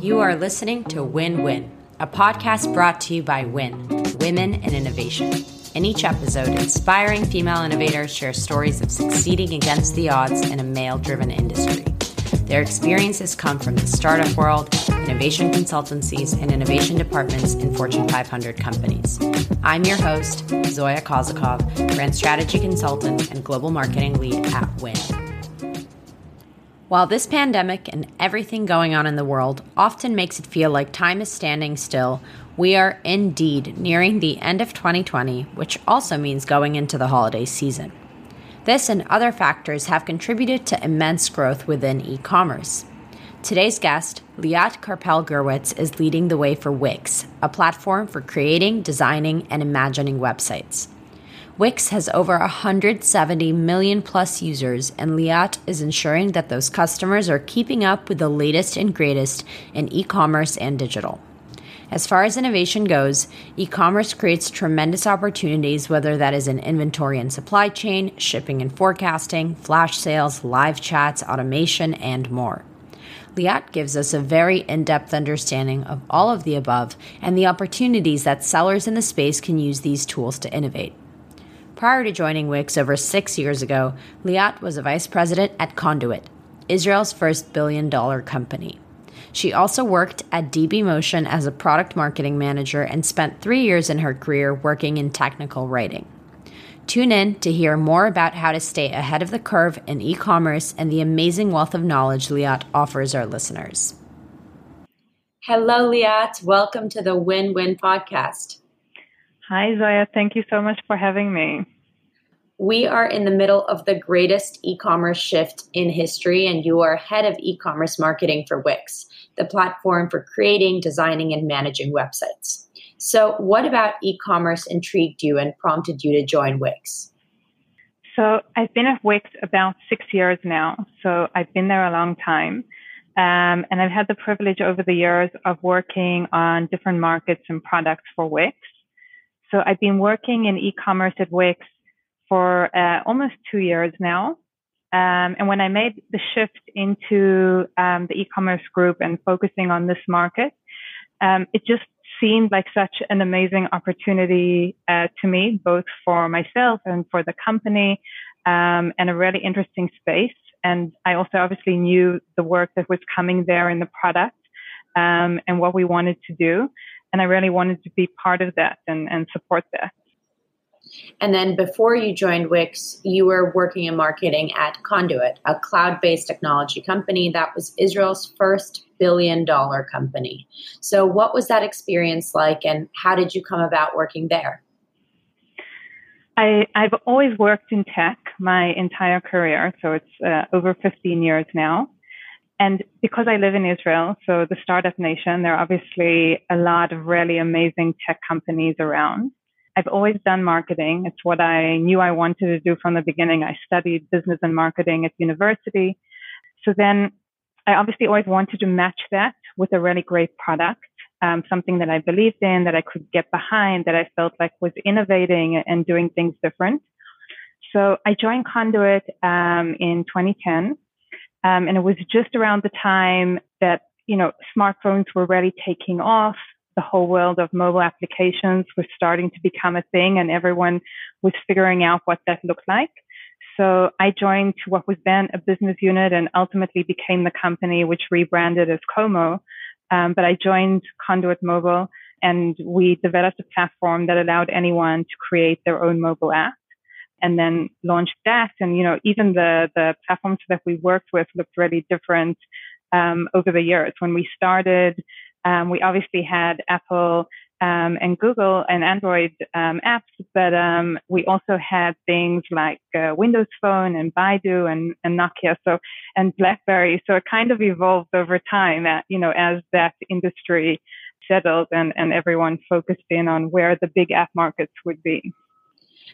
You are listening to Win Win, a podcast brought to you by Win, Women in Innovation. In each episode, inspiring female innovators share stories of succeeding against the odds in a male driven industry. Their experiences come from the startup world, innovation consultancies, and innovation departments in Fortune 500 companies. I'm your host, Zoya Kozakov, brand strategy consultant and global marketing lead at Win. While this pandemic and everything going on in the world often makes it feel like time is standing still, we are indeed nearing the end of 2020, which also means going into the holiday season. This and other factors have contributed to immense growth within e commerce. Today's guest, Liat Karpel Gurwicz, is leading the way for Wix, a platform for creating, designing, and imagining websites. Wix has over 170 million plus users, and Liat is ensuring that those customers are keeping up with the latest and greatest in e commerce and digital. As far as innovation goes, e commerce creates tremendous opportunities, whether that is in inventory and supply chain, shipping and forecasting, flash sales, live chats, automation, and more. Liat gives us a very in depth understanding of all of the above and the opportunities that sellers in the space can use these tools to innovate. Prior to joining Wix over six years ago, Liat was a vice president at Conduit, Israel's first billion dollar company. She also worked at dbMotion as a product marketing manager and spent three years in her career working in technical writing. Tune in to hear more about how to stay ahead of the curve in e commerce and the amazing wealth of knowledge Liat offers our listeners. Hello, Liat. Welcome to the Win Win podcast. Hi, Zoya. Thank you so much for having me. We are in the middle of the greatest e commerce shift in history, and you are head of e commerce marketing for Wix, the platform for creating, designing, and managing websites. So, what about e commerce intrigued you and prompted you to join Wix? So, I've been at Wix about six years now. So, I've been there a long time. Um, and I've had the privilege over the years of working on different markets and products for Wix. So I've been working in e-commerce at Wix for uh, almost two years now. Um, and when I made the shift into um, the e-commerce group and focusing on this market, um, it just seemed like such an amazing opportunity uh, to me, both for myself and for the company, um, and a really interesting space. And I also obviously knew the work that was coming there in the product um, and what we wanted to do. And I really wanted to be part of that and, and support that. And then before you joined Wix, you were working in marketing at Conduit, a cloud based technology company that was Israel's first billion dollar company. So, what was that experience like, and how did you come about working there? I, have always worked in tech my entire career, so it's uh, over 15 years now. And because I live in Israel, so the startup nation, there are obviously a lot of really amazing tech companies around. I've always done marketing. It's what I knew I wanted to do from the beginning. I studied business and marketing at university. So then I obviously always wanted to match that with a really great product, um, something that I believed in, that I could get behind, that I felt like was innovating and doing things different. So I joined Conduit um, in 2010 um, and it was just around the time that, you know, smartphones were really taking off. The whole world of mobile applications was starting to become a thing and everyone was figuring out what that looked like. So I joined what was then a business unit and ultimately became the company which rebranded as Como. Um, but I joined Conduit Mobile and we developed a platform that allowed anyone to create their own mobile app and then launched that. And, you know, even the, the platforms that we worked with looked really different um, over the years. When we started, um, we obviously had Apple um, and Google and Android um, apps, but um, we also had things like uh, Windows Phone and Baidu and, and Nokia, so and BlackBerry. So it kind of evolved over time, at, you know, as that industry settled and, and everyone focused in on where the big app markets would be.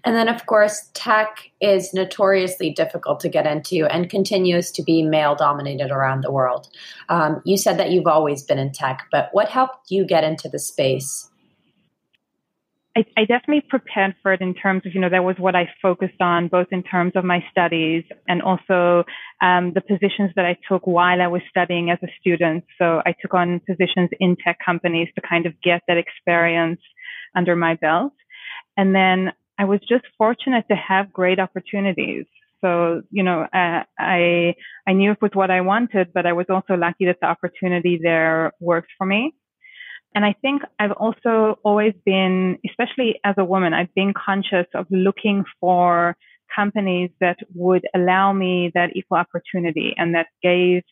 And then, of course, tech is notoriously difficult to get into and continues to be male dominated around the world. Um, you said that you've always been in tech, but what helped you get into the space? I, definitely prepared for it in terms of, you know, that was what I focused on, both in terms of my studies and also um, the positions that I took while I was studying as a student. So I took on positions in tech companies to kind of get that experience under my belt. And then I was just fortunate to have great opportunities. So, you know, uh, I, I knew it was what I wanted, but I was also lucky that the opportunity there worked for me. And I think I've also always been, especially as a woman, I've been conscious of looking for companies that would allow me that equal opportunity and that gave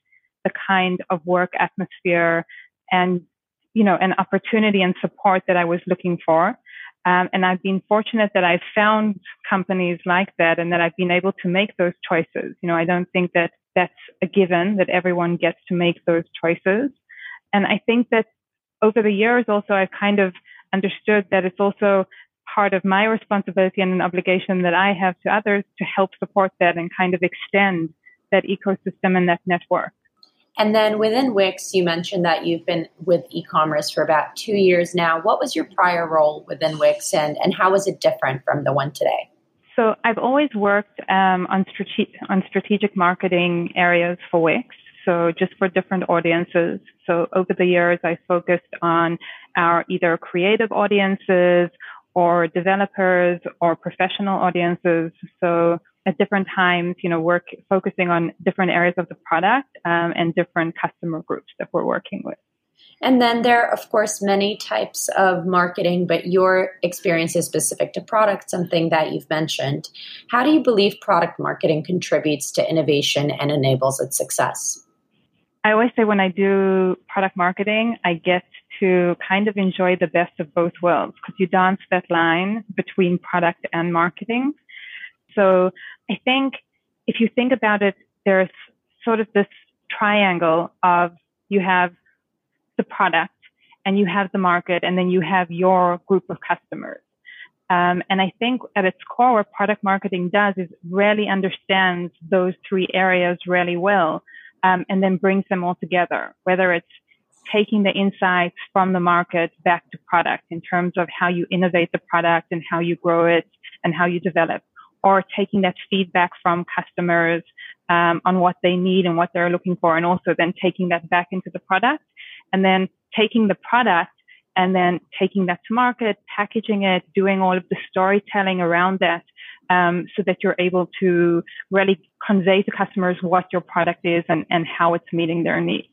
the kind of work atmosphere and, you know, an opportunity and support that I was looking for. Um, and I've been fortunate that I've found companies like that and that I've been able to make those choices. You know, I don't think that that's a given that everyone gets to make those choices. And I think that over the years also I've kind of understood that it's also part of my responsibility and an obligation that I have to others to help support that and kind of extend that ecosystem and that network. And then within Wix, you mentioned that you've been with e-commerce for about two years now. What was your prior role within Wix and, and how was it different from the one today? So I've always worked um, on, strate- on strategic marketing areas for Wix so just for different audiences. So over the years, I focused on our either creative audiences or developers or professional audiences. So at different times, you know, work focusing on different areas of the product um, and different customer groups that we're working with. And then there are, of course, many types of marketing, but your experience is specific to product, something that you've mentioned. How do you believe product marketing contributes to innovation and enables its success? I always say when I do product marketing, I get to kind of enjoy the best of both worlds because you dance that line between product and marketing. So I think if you think about it, there's sort of this triangle of you have the product and you have the market and then you have your group of customers. Um, and I think at its core, what product marketing does is really understands those three areas really well um, and then brings them all together, whether it's taking the insights from the market back to product in terms of how you innovate the product and how you grow it and how you develop, or taking that feedback from customers um, on what they need and what they're looking for, and also then taking that back into the product, and then taking the product and then taking that to market, packaging it, doing all of the storytelling around that um, so that you're able to really convey to customers what your product is and, and how it's meeting their needs.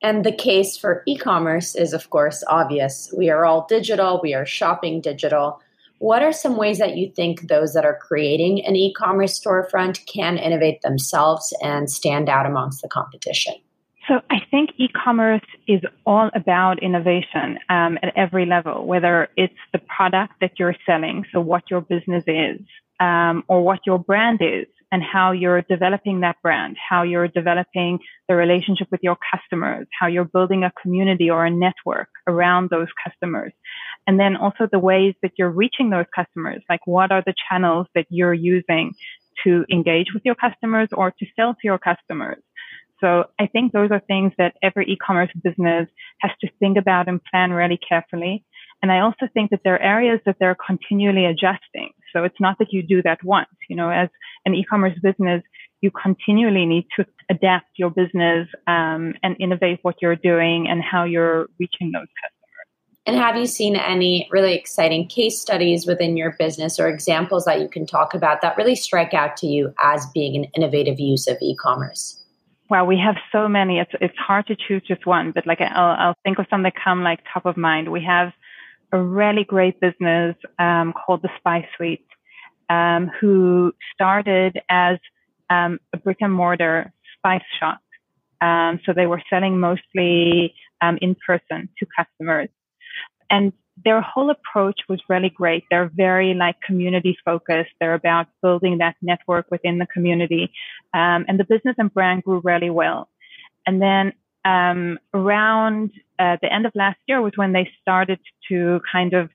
And the case for e commerce is, of course, obvious. We are all digital, we are shopping digital. What are some ways that you think those that are creating an e commerce storefront can innovate themselves and stand out amongst the competition? So I think e-commerce is all about innovation um, at every level, whether it's the product that you're selling, so what your business is, um, or what your brand is and how you're developing that brand, how you're developing the relationship with your customers, how you're building a community or a network around those customers. And then also the ways that you're reaching those customers, like what are the channels that you're using to engage with your customers or to sell to your customers. So I think those are things that every e-commerce business has to think about and plan really carefully. And I also think that there are areas that they're continually adjusting. So it's not that you do that once, you know, as an e-commerce business, you continually need to adapt your business um, and innovate what you're doing and how you're reaching those customers. And have you seen any really exciting case studies within your business or examples that you can talk about that really strike out to you as being an innovative use of e-commerce? Well, we have so many. It's it's hard to choose just one, but like I'll, I'll think of some that come like top of mind. We have a really great business um, called the Spice Suite, um, who started as um, a brick and mortar spice shop. Um, so they were selling mostly um, in person to customers, and their whole approach was really great. They're very like community focused. They're about building that network within the community, um, and the business and brand grew really well. And then um, around uh, the end of last year was when they started to kind of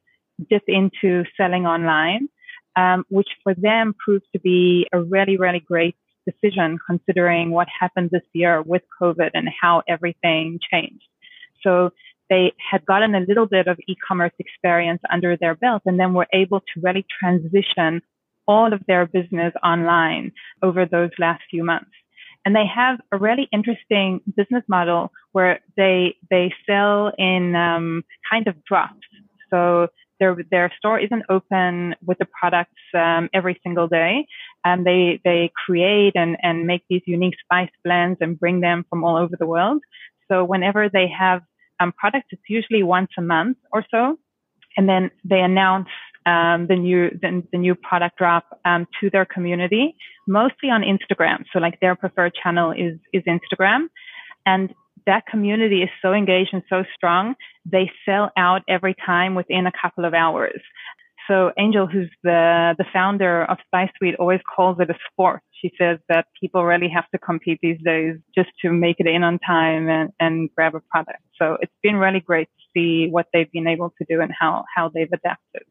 dip into selling online, um, which for them proved to be a really, really great decision considering what happened this year with COVID and how everything changed. So they had gotten a little bit of e-commerce experience under their belt and then were able to really transition all of their business online over those last few months. And they have a really interesting business model where they they sell in um, kind of drops. So their their store isn't open with the products um, every single day, and they they create and and make these unique spice blends and bring them from all over the world. So whenever they have um, products, it's usually once a month or so, and then they announce um, the new the, the, new product drop um, to their community, mostly on Instagram. So like their preferred channel is is Instagram, and that community is so engaged and so strong. They sell out every time within a couple of hours. So Angel, who's the the founder of Spice Suite, always calls it a sport. She says that people really have to compete these days just to make it in on time and, and grab a product. So it's been really great to see what they've been able to do and how how they've adapted.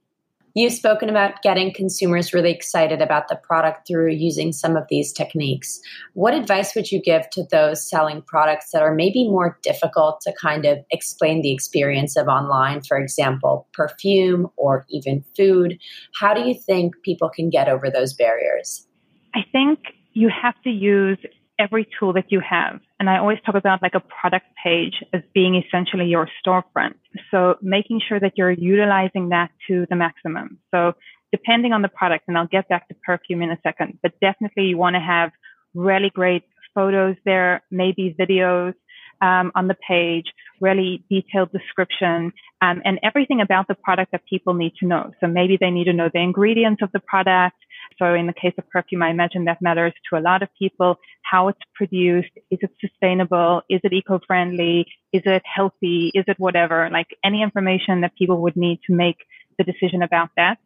You've spoken about getting consumers really excited about the product through using some of these techniques. What advice would you give to those selling products that are maybe more difficult to kind of explain the experience of online, for example, perfume or even food? How do you think people can get over those barriers? I think you have to use every tool that you have. And I always talk about like a product page as being essentially your storefront. So making sure that you're utilizing that to the maximum. So depending on the product, and I'll get back to perfume in a second, but definitely you want to have really great photos there, maybe videos um, on the page, really detailed description, um, and everything about the product that people need to know. So maybe they need to know the ingredients of the product. So in the case of perfume, I imagine that matters to a lot of people. How it's produced. Is it sustainable? Is it eco-friendly? Is it healthy? Is it whatever? Like any information that people would need to make the decision about that.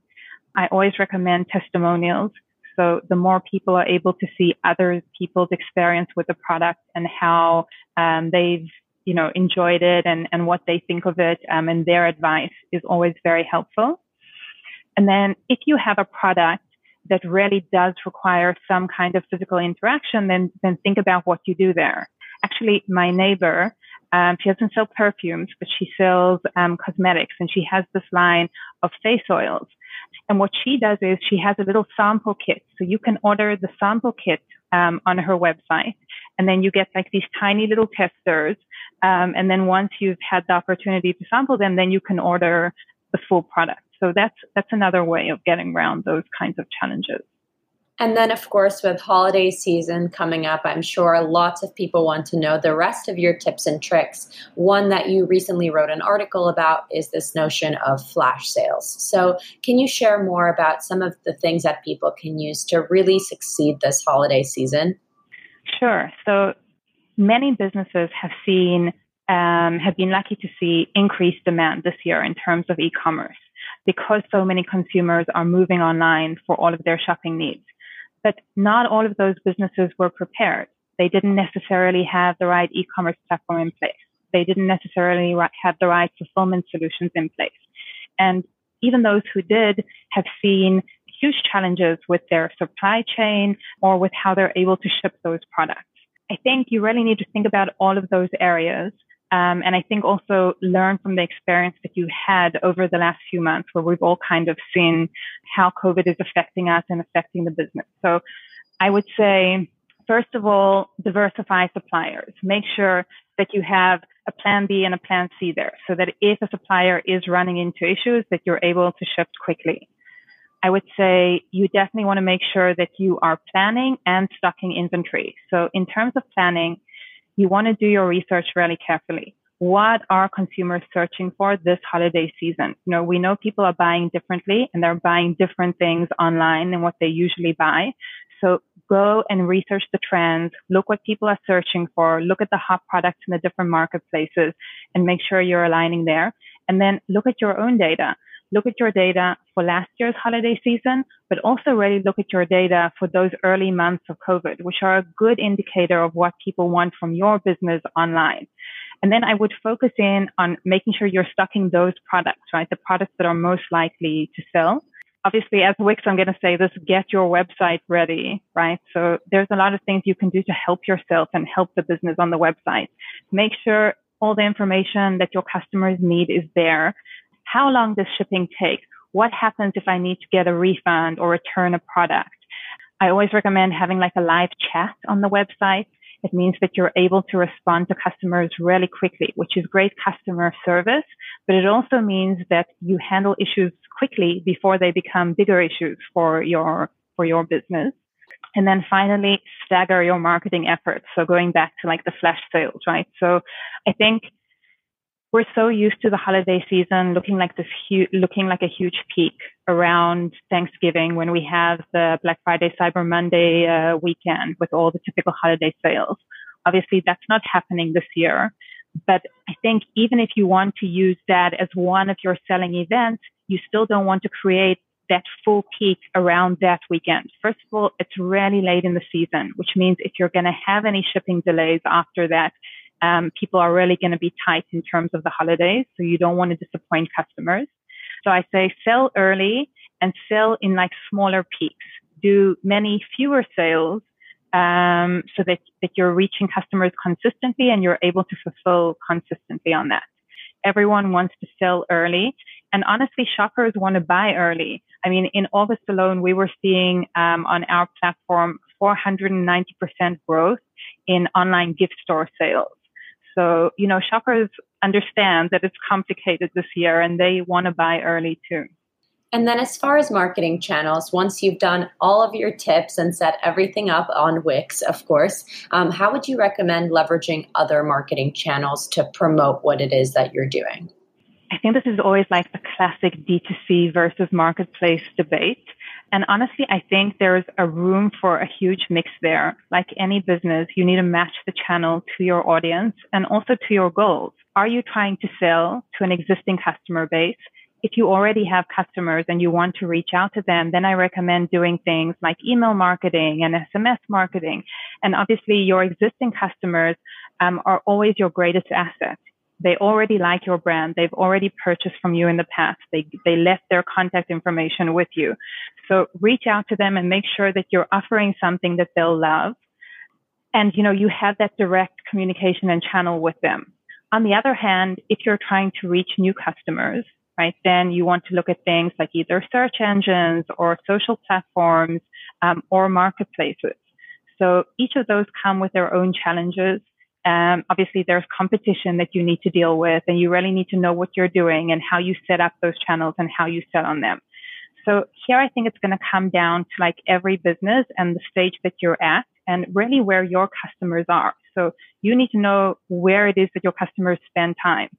I always recommend testimonials. So the more people are able to see other people's experience with the product and how um, they've you know enjoyed it and, and what they think of it um, and their advice is always very helpful. And then if you have a product that really does require some kind of physical interaction, then then think about what you do there. Actually, my neighbor, um, she doesn't sell perfumes, but she sells um, cosmetics, and she has this line of face oils. And what she does is she has a little sample kit, so you can order the sample kit um, on her website, and then you get like these tiny little testers. Um, and then once you've had the opportunity to sample them, then you can order the full product. So that's that's another way of getting around those kinds of challenges. And then, of course, with holiday season coming up, I'm sure lots of people want to know the rest of your tips and tricks. One that you recently wrote an article about is this notion of flash sales. So, can you share more about some of the things that people can use to really succeed this holiday season? Sure. So, many businesses have seen um, have been lucky to see increased demand this year in terms of e-commerce because so many consumers are moving online for all of their shopping needs. But not all of those businesses were prepared. They didn't necessarily have the right e-commerce platform in place. They didn't necessarily have the right fulfillment solutions in place. And even those who did have seen huge challenges with their supply chain or with how they're able to ship those products. I think you really need to think about all of those areas um, and I think also learn from the experience that you had over the last few months where we've all kind of seen how COVID is affecting us and affecting the business. So I would say, first of all, diversify suppliers. Make sure that you have a plan B and a plan C there so that if a supplier is running into issues that you're able to shift quickly. I would say you definitely want to make sure that you are planning and stocking inventory. So in terms of planning, you want to do your research really carefully. What are consumers searching for this holiday season? You know, we know people are buying differently and they're buying different things online than what they usually buy. So go and research the trends, look what people are searching for, look at the hot products in the different marketplaces and make sure you're aligning there. And then look at your own data look at your data for last year's holiday season, but also really look at your data for those early months of COVID, which are a good indicator of what people want from your business online. And then I would focus in on making sure you're stocking those products, right? The products that are most likely to sell. Obviously, as Wix, I'm going to say this, get your website ready, right? So there's a lot of things you can do to help yourself and help the business on the website. Make sure all the information that your customers need is there. How long does shipping take? What happens if I need to get a refund or return a product? I always recommend having like a live chat on the website. It means that you're able to respond to customers really quickly, which is great customer service, but it also means that you handle issues quickly before they become bigger issues for your, for your business. And then finally, stagger your marketing efforts. So going back to like the flash sales, right? So I think we're so used to the holiday season looking like this huge, looking like a huge peak around Thanksgiving when we have the Black Friday, Cyber Monday uh, weekend with all the typical holiday sales. Obviously, that's not happening this year. But I think even if you want to use that as one of your selling events, you still don't want to create that full peak around that weekend. First of all, it's really late in the season, which means if you're going to have any shipping delays after that, um, people are really going to be tight in terms of the holidays. So you don't want to disappoint customers. So I say sell early and sell in like smaller peaks. Do many fewer sales um, so that, that you're reaching customers consistently and you're able to fulfill consistently on that. Everyone wants to sell early. And honestly, shoppers want to buy early. I mean, in August alone, we were seeing um, on our platform 490% growth in online gift store sales. So, you know, shoppers understand that it's complicated this year and they want to buy early too. And then, as far as marketing channels, once you've done all of your tips and set everything up on Wix, of course, um, how would you recommend leveraging other marketing channels to promote what it is that you're doing? I think this is always like a classic D2C versus marketplace debate. And honestly, I think there's a room for a huge mix there. Like any business, you need to match the channel to your audience and also to your goals. Are you trying to sell to an existing customer base? If you already have customers and you want to reach out to them, then I recommend doing things like email marketing and SMS marketing. And obviously your existing customers um, are always your greatest asset. They already like your brand. They've already purchased from you in the past. They, they left their contact information with you. So reach out to them and make sure that you're offering something that they'll love. And, you know, you have that direct communication and channel with them. On the other hand, if you're trying to reach new customers, right, then you want to look at things like either search engines or social platforms um, or marketplaces. So each of those come with their own challenges um, obviously, there's competition that you need to deal with, and you really need to know what you're doing and how you set up those channels and how you sell on them. So here, I think it's going to come down to like every business and the stage that you're at, and really where your customers are. So you need to know where it is that your customers spend time.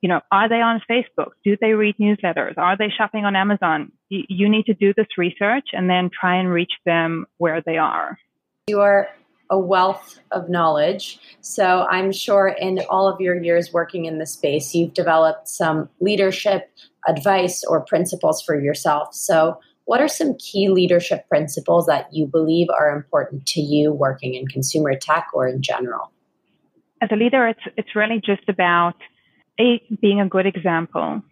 You know, are they on Facebook? Do they read newsletters? Are they shopping on Amazon? You, need to do this research and then try and reach them where they are. You are a wealth of knowledge. So I'm sure in all of your years working in the space, you've developed some leadership advice or principles for yourself. So, what are some key leadership principles that you believe are important to you working in consumer tech or in general? As a leader, it's it's really just about a, being a good example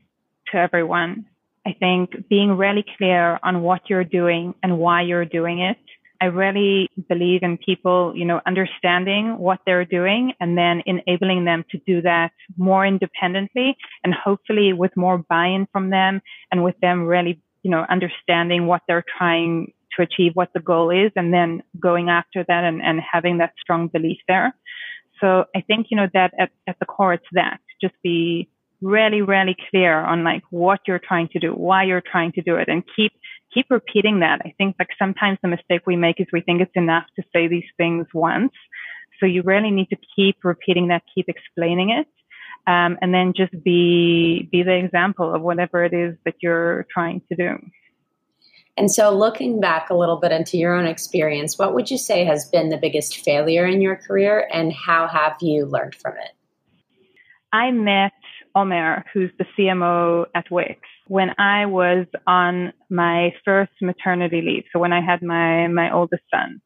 to everyone. I think being really clear on what you're doing and why you're doing it I really believe in people, you know, understanding what they're doing and then enabling them to do that more independently and hopefully with more buy-in from them and with them really, you know, understanding what they're trying to achieve, what the goal is, and then going after that and, and having that strong belief there. So I think, you know, that at, at the core, it's that just be really, really clear on like what you're trying to do, why you're trying to do it and keep, keep repeating that. I think like sometimes the mistake we make is we think it's enough to say these things once. So you really need to keep repeating that, keep explaining it. Um, and then just be, be the example of whatever it is that you're trying to do. And so, looking back a little bit into your own experience, what would you say has been the biggest failure in your career, and how have you learned from it? I met Omer, who's the CMO at Wix, when I was on my first maternity leave. So when I had my, my oldest son.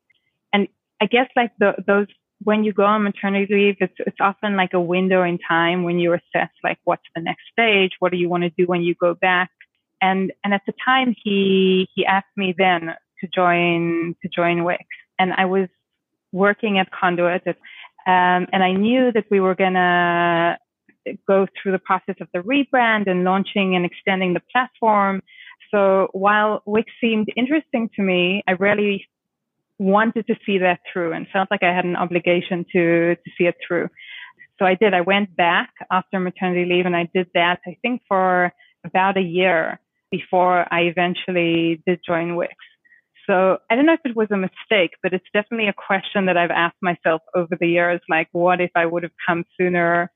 And I guess like the, those, when you go on maternity leave, it's, it's often like a window in time when you assess like what's the next stage? What do you want to do when you go back? And, and at the time he, he asked me then to join, to join Wix. And I was working at Conduit. Um, and I knew that we were to go through the process of the rebrand and launching and extending the platform. So while Wix seemed interesting to me, I really wanted to see that through and felt like I had an obligation to, to see it through. So I did. I went back after maternity leave and I did that, I think for about a year before I eventually did join Wix. So I don't know if it was a mistake, but it's definitely a question that I've asked myself over the years. Like, what if I would have come sooner?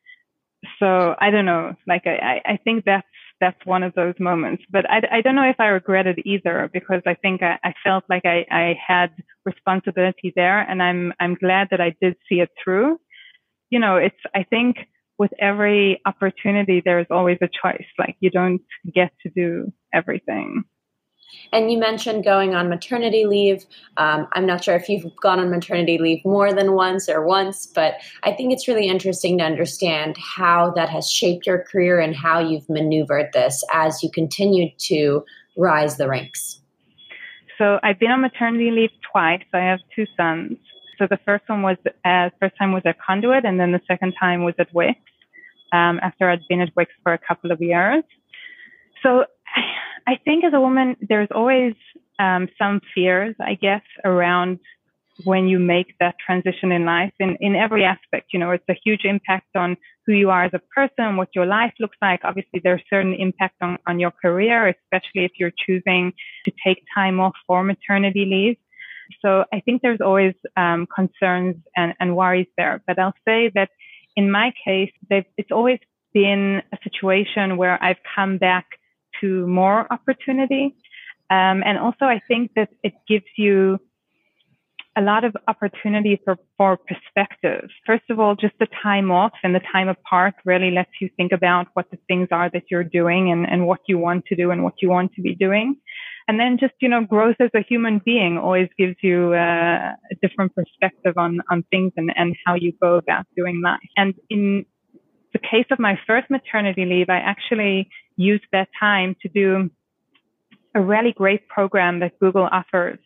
So I don't know. Like, I, I think that's, that's one of those moments, but I, I don't know if I regret it either because I think I, I felt like I, I had responsibility there and I'm, I'm glad that I did see it through. You know, it's, I think with every opportunity, there's always a choice. Like you don't get to do everything. And you mentioned going on maternity leave. Um, I'm not sure if you've gone on maternity leave more than once or once, but I think it's really interesting to understand how that has shaped your career and how you've maneuvered this as you continued to rise the ranks. So I've been on maternity leave twice. I have two sons. So the first one was, uh, first time was at Conduit, and then the second time was at Wix. Um, after I'd been at Wix for a couple of years. So I think as a woman, there's always um, some fears, I guess, around when you make that transition in life in, in every aspect. You know, it's a huge impact on who you are as a person, what your life looks like. Obviously, there's certain impact on, on your career, especially if you're choosing to take time off for maternity leave. So I think there's always um, concerns and, and worries there. But I'll say that in my case, it's always been a situation where I've come back to more opportunity. Um, and also, I think that it gives you a lot of opportunity for, for perspective. First of all, just the time off and the time apart really lets you think about what the things are that you're doing and, and what you want to do and what you want to be doing. And then just, you know, growth as a human being always gives you uh, a different perspective on, on things and, and how you go about doing life. And in the case of my first maternity leave, I actually used that time to do a really great program that Google offers.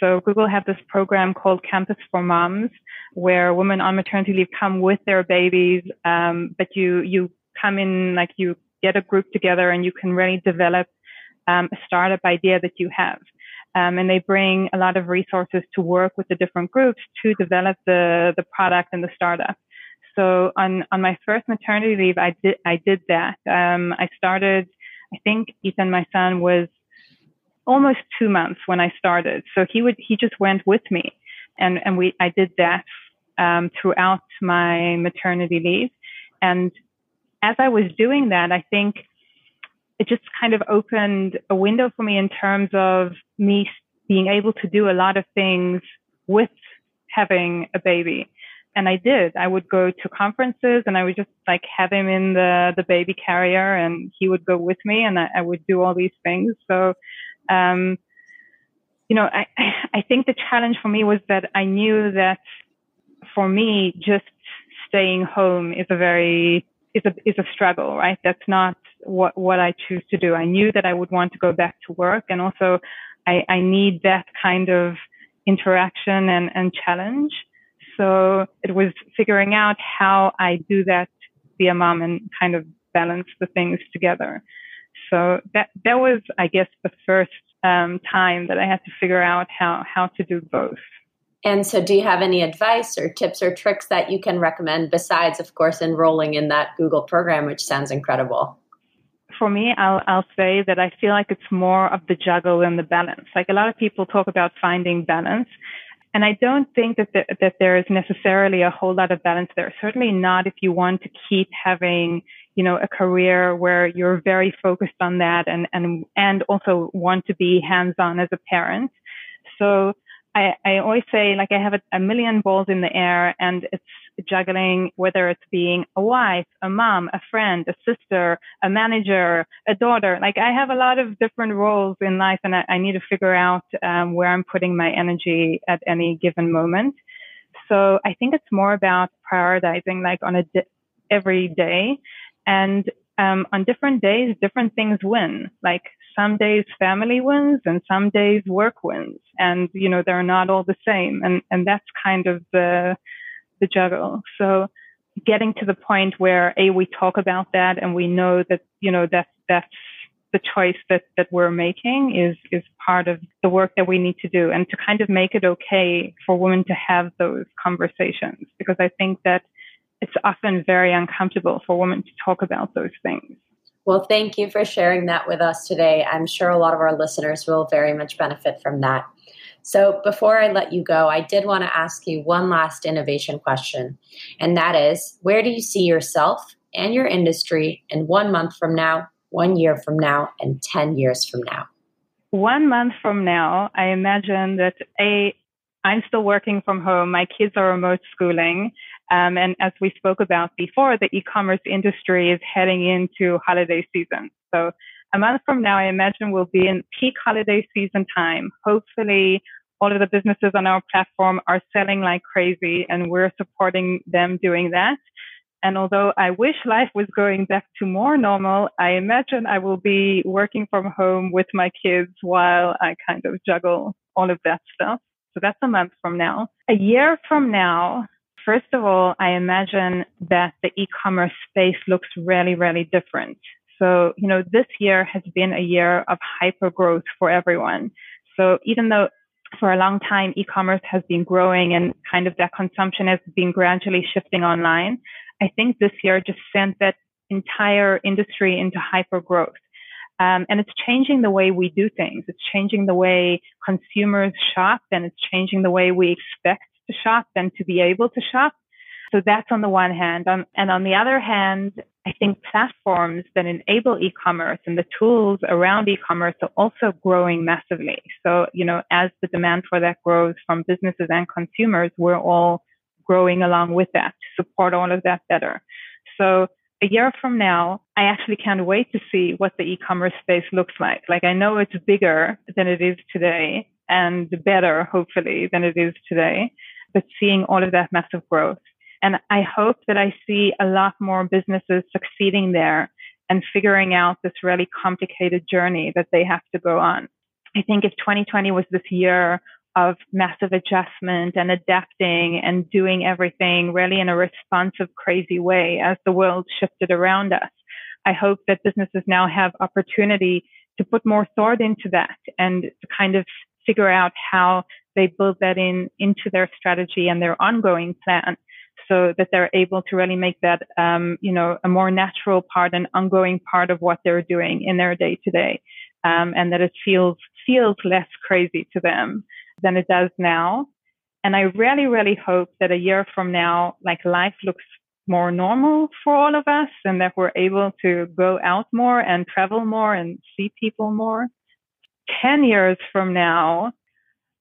So Google had this program called Campus for Moms, where women on maternity leave come with their babies, um, but you you come in like you get a group together and you can really develop um, a startup idea that you have. Um, and they bring a lot of resources to work with the different groups to develop the the product and the startup. So on, on my first maternity leave, I did, I did that. Um, I started, I think Ethan, my son was almost two months when I started. So he would, he just went with me and, and we, I did that, um, throughout my maternity leave. And as I was doing that, I think it just kind of opened a window for me in terms of me being able to do a lot of things with having a baby and I did. I would go to conferences and I would just like have him in the, the baby carrier and he would go with me and I, I would do all these things. So, um, you know, I, I think the challenge for me was that I knew that for me, just staying home is a very, is a, is a struggle, right? That's not what, what I choose to do. I knew that I would want to go back to work and also I, I need that kind of interaction and, and challenge. So it was figuring out how I do that be a mom and kind of balance the things together. So that that was, I guess, the first um, time that I had to figure out how how to do both. And so, do you have any advice or tips or tricks that you can recommend besides, of course, enrolling in that Google program, which sounds incredible? For me, I'll, I'll say that I feel like it's more of the juggle than the balance. Like a lot of people talk about finding balance, and I don't think that, the, that there is necessarily a whole lot of balance there. Certainly not if you want to keep having, you know, a career where you're very focused on that and, and, and also want to be hands on as a parent. So I, I always say like I have a, a million balls in the air and it's juggling whether it's being a wife, a mom, a friend, a sister, a manager, a daughter. Like I have a lot of different roles in life and I, I need to figure out um, where I'm putting my energy at any given moment. So I think it's more about prioritizing like on a di- every day and um, on different days, different things win. Like some days family wins and some days work wins and you know they're not all the same and and that's kind of the the juggle. So getting to the point where a we talk about that and we know that you know that that's the choice that that we're making is is part of the work that we need to do and to kind of make it okay for women to have those conversations because I think that it's often very uncomfortable for women to talk about those things. Well, thank you for sharing that with us today. I'm sure a lot of our listeners will very much benefit from that. So, before I let you go, I did want to ask you one last innovation question, and that is where do you see yourself and your industry in one month from now, one year from now, and 10 years from now? One month from now, I imagine that A, I'm still working from home. My kids are remote schooling. Um, and as we spoke about before, the e-commerce industry is heading into holiday season. So a month from now, I imagine we'll be in peak holiday season time. Hopefully, all of the businesses on our platform are selling like crazy and we're supporting them doing that. And although I wish life was going back to more normal, I imagine I will be working from home with my kids while I kind of juggle all of that stuff. So that's a month from now. A year from now, first of all, I imagine that the e-commerce space looks really, really different. So, you know, this year has been a year of hyper growth for everyone. So even though for a long time e-commerce has been growing and kind of that consumption has been gradually shifting online, I think this year just sent that entire industry into hyper growth. Um, and it's changing the way we do things. It's changing the way consumers shop and it's changing the way we expect to shop and to be able to shop. So that's on the one hand. Um, and on the other hand, I think platforms that enable e-commerce and the tools around e-commerce are also growing massively. So, you know, as the demand for that grows from businesses and consumers, we're all growing along with that to support all of that better. So a year from now, I actually can't wait to see what the e-commerce space looks like. Like I know it's bigger than it is today and better, hopefully, than it is today, but seeing all of that massive growth. And I hope that I see a lot more businesses succeeding there and figuring out this really complicated journey that they have to go on. I think if 2020 was this year of massive adjustment and adapting and doing everything really in a responsive, crazy way as the world shifted around us. I hope that businesses now have opportunity to put more thought into that and to kind of figure out how they build that in into their strategy and their ongoing plan so that they're able to really make that um, you know a more natural part and ongoing part of what they're doing in their day to day and that it feels feels less crazy to them than it does now. And I really, really hope that a year from now, like life looks more normal for all of us and that we're able to go out more and travel more and see people more. 10 years from now,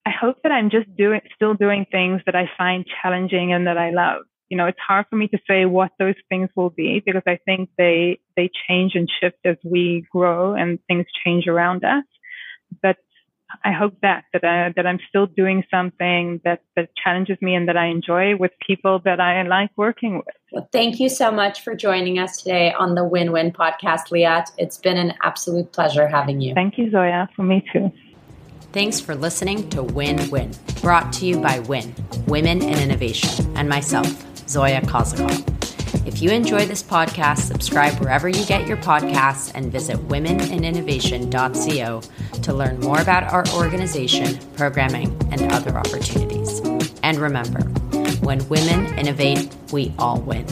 I hope that I'm just doing, still doing things that I find challenging and that I love. You know, it's hard for me to say what those things will be because I think they, they change and shift as we grow and things change around us. But I hope that that I, that I'm still doing something that that challenges me and that I enjoy with people that I like working with. Well, thank you so much for joining us today on the Win Win podcast, Liat. It's been an absolute pleasure having you. Thank you, Zoya. For me too. Thanks for listening to Win Win, brought to you by Win, Women in Innovation, and myself, Zoya Kozakov. If you enjoy this podcast, subscribe wherever you get your podcasts and visit womeninnovation.co to learn more about our organization, programming, and other opportunities. And remember, when women innovate, we all win.